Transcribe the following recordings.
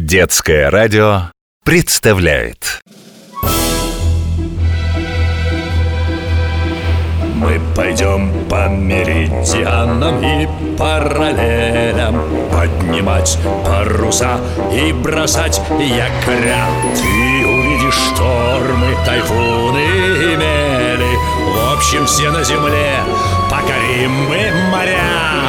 Детское радио представляет. Мы пойдем по меридианам и параллелям. Поднимать паруса и бросать якоря. Ты увидишь штормы, тайфуны и мели. В общем, все на земле. Покорим мы моря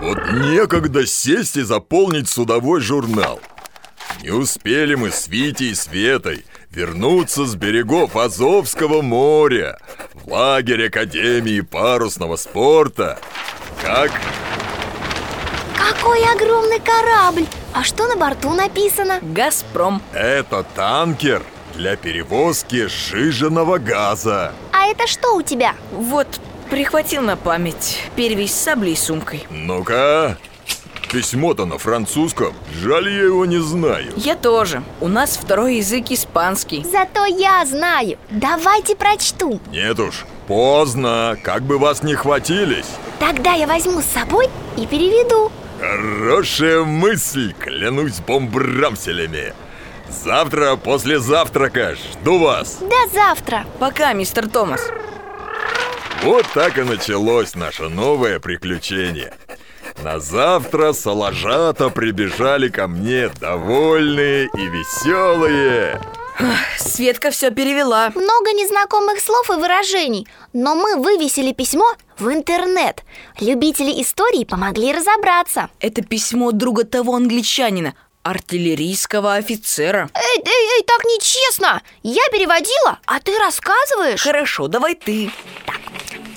Вот некогда сесть и заполнить судовой журнал. Не успели мы с Витей и Светой вернуться с берегов Азовского моря в лагерь Академии парусного спорта. Как Какой огромный корабль! А что на борту написано? Газпром. это танкер для перевозки сжиженного газа. А это что у тебя? Вот, прихватил на память перевесь с саблей и сумкой. Ну-ка, письмо-то на французском. Жаль, я его не знаю. Я тоже. У нас второй язык испанский. Зато я знаю. Давайте прочту. Нет уж, поздно, как бы вас не хватились. Тогда я возьму с собой и переведу. Хорошая мысль, клянусь бомбрамселями. Завтра после завтрака жду вас. До завтра. Пока, мистер Томас. Вот так и началось наше новое приключение. На завтра салажата прибежали ко мне довольные и веселые. Светка все перевела. Много незнакомых слов и выражений, но мы вывесили письмо в интернет. Любители истории помогли разобраться. Это письмо друга того англичанина, артиллерийского офицера. Эй, эй, эй, так нечестно! Я переводила, а ты рассказываешь? Хорошо, давай ты.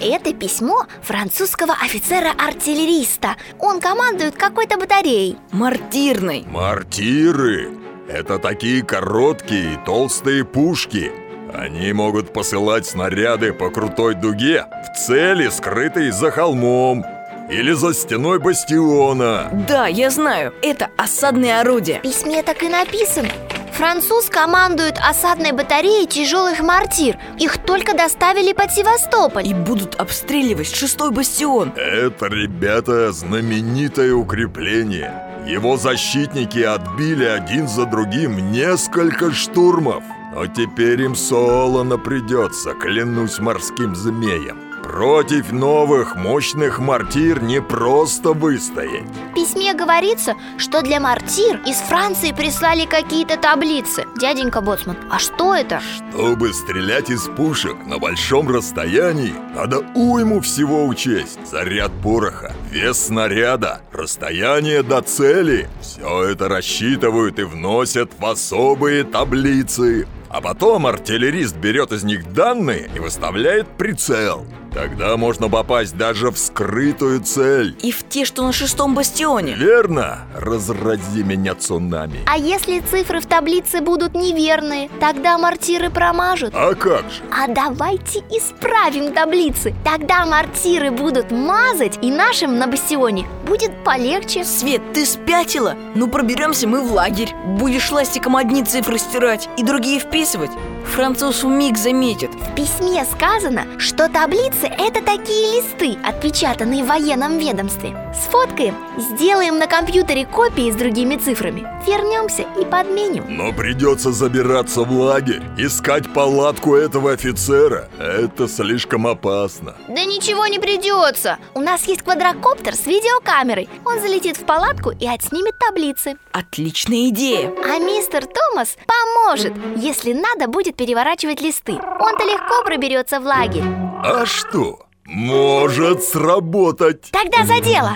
Это письмо французского офицера-артиллериста. Он командует какой-то батареей. Мартирной. Мортиры – это такие короткие и толстые пушки. Они могут посылать снаряды по крутой дуге в цели, скрытые за холмом или за стеной бастиона. Да, я знаю, это осадные орудия. В письме так и написано. Француз командует осадной батареей тяжелых мортир. Их только доставили под Севастополь. И будут обстреливать шестой бастион. Это, ребята, знаменитое укрепление. Его защитники отбили один за другим несколько штурмов. Но теперь им солоно придется, клянусь морским змеем. Против новых мощных мортир не просто выстоять. В письме говорится, что для мортир из Франции прислали какие-то таблицы. Дяденька Боцман, а что это? Чтобы стрелять из пушек на большом расстоянии, надо уйму всего учесть. Заряд пороха, вес снаряда, расстояние до цели. Все это рассчитывают и вносят в особые таблицы. А потом артиллерист берет из них данные и выставляет прицел. Тогда можно попасть даже в скрытую цель. И в те, что на шестом бастионе. Верно? Разрази меня цунами. А если цифры в таблице будут неверные, тогда мортиры промажут. А как же? А давайте исправим таблицы. Тогда мортиры будут мазать, и нашим на бастионе будет полегче. Свет, ты спятила? Ну проберемся мы в лагерь Будешь ластиком одни цифры стирать и другие вписывать Француз миг заметит В письме сказано, что таблицы – это такие листы, отпечатанные в военном ведомстве. Сфоткаем, сделаем на компьютере копии с другими цифрами, вернемся и подменим. Но придется забираться в лагерь, искать палатку этого офицера. Это слишком опасно. Да ничего не придется. У нас есть квадрокоптер с видеокамерой. Он залетит в палатку и отснимет таблицы. Отличная идея А мистер Томас поможет, если надо будет переворачивать листы. Он-то легко проберется в лагерь. А что? Может сработать. Тогда за дело.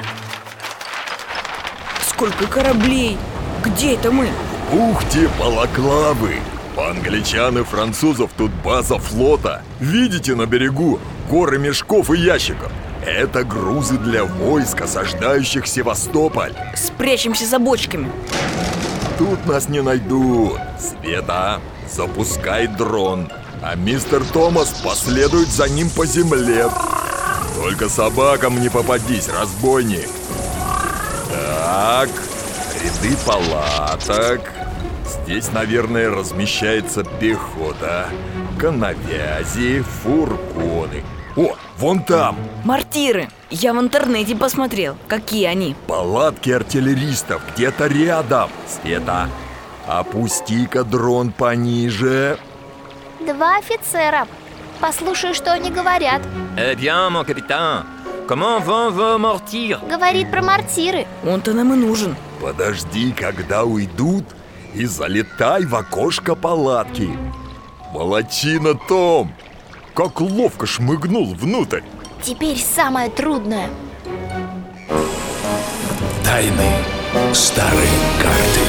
Сколько кораблей Где это мы? Ухте балаклавы. По англичан и французов тут база флота. Видите на берегу горы мешков и ящиков? Это грузы для войск, осаждающих Севастополь Спрячемся за бочками Тут нас не найдут Света, запускай дрон А мистер Томас последует за ним по земле. Только собакам не попадись, разбойник. Так, ряды палаток. Здесь, наверное, размещается пехота Коновязи, фургоны. О, вон там. Мортиры. Я в интернете посмотрел, какие они. Палатки артиллеристов где-то рядом. Света, опусти-ка дрон пониже. Два офицера. Послушай, что они говорят. Eh bien, mon capitaine, comment vont vos mortiers Говорит про мортиры. Он-то нам и нужен. Подожди, когда уйдут И залетай в окошко палатки. Молодчина, Том! Как ловко шмыгнул внутрь. Теперь самое трудное. Тайны старой карты.